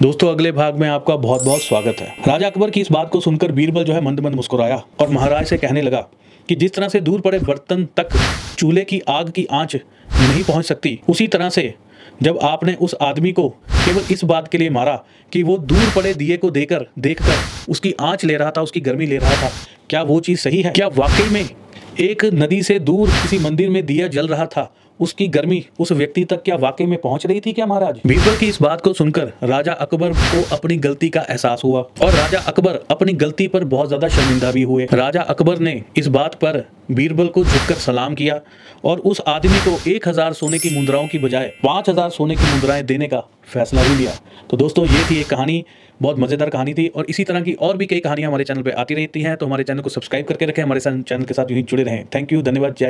दोस्तों, अगले भाग में आपका बहुत बहुत स्वागत है। राजा अकबर की इस बात को सुनकर बीरबल जो है मंद मंद मुस्कुराया और महाराज से कहने लगा कि जिस तरह से दूर पड़े बर्तन तक चूल्हे की आग की आँच नहीं पहुँच सकती, उसी तरह से जब आपने उस आदमी को केवल इस बात के लिए मारा कि वो दूर पड़े दिए को देकर, देखकर उसकी आँच ले रहा था, उसकी गर्मी ले रहा था, क्या वो चीज़ सही है? क्या वाकई में एक नदी से दूर किसी मंदिर में दिया जल रहा था उसकी गर्मी उस व्यक्ति तक क्या वाकई में पहुँच रही थी क्या महाराज? बीरबल की इस बात को सुनकर राजा अकबर को अपनी गलती का एहसास हुआ और राजा अकबर अपनी गलती पर बहुत ज़्यादा शर्मिंदा भी हुए। राजा अकबर ने इस बात पर बीरबल को झुककर सलाम किया और उस आदमी को एक हज़ार सोने की मुद्राओं की बजाय पाँच हज़ार सोने की मुद्राएँ देने का फैसला भी लिया। तो दोस्तों, ये थी एक कहानी, बहुत मज़ेदार कहानी थी और इसी तरह की और भी कई कहानियाँ हमारे चैनल पर आती रहती हैं तो हमारे चैनल को सब्सक्राइब करके रखें, हमारे चैनल के साथ यूँ जुड़े रहें। थैंक यू, धन्यवाद, जय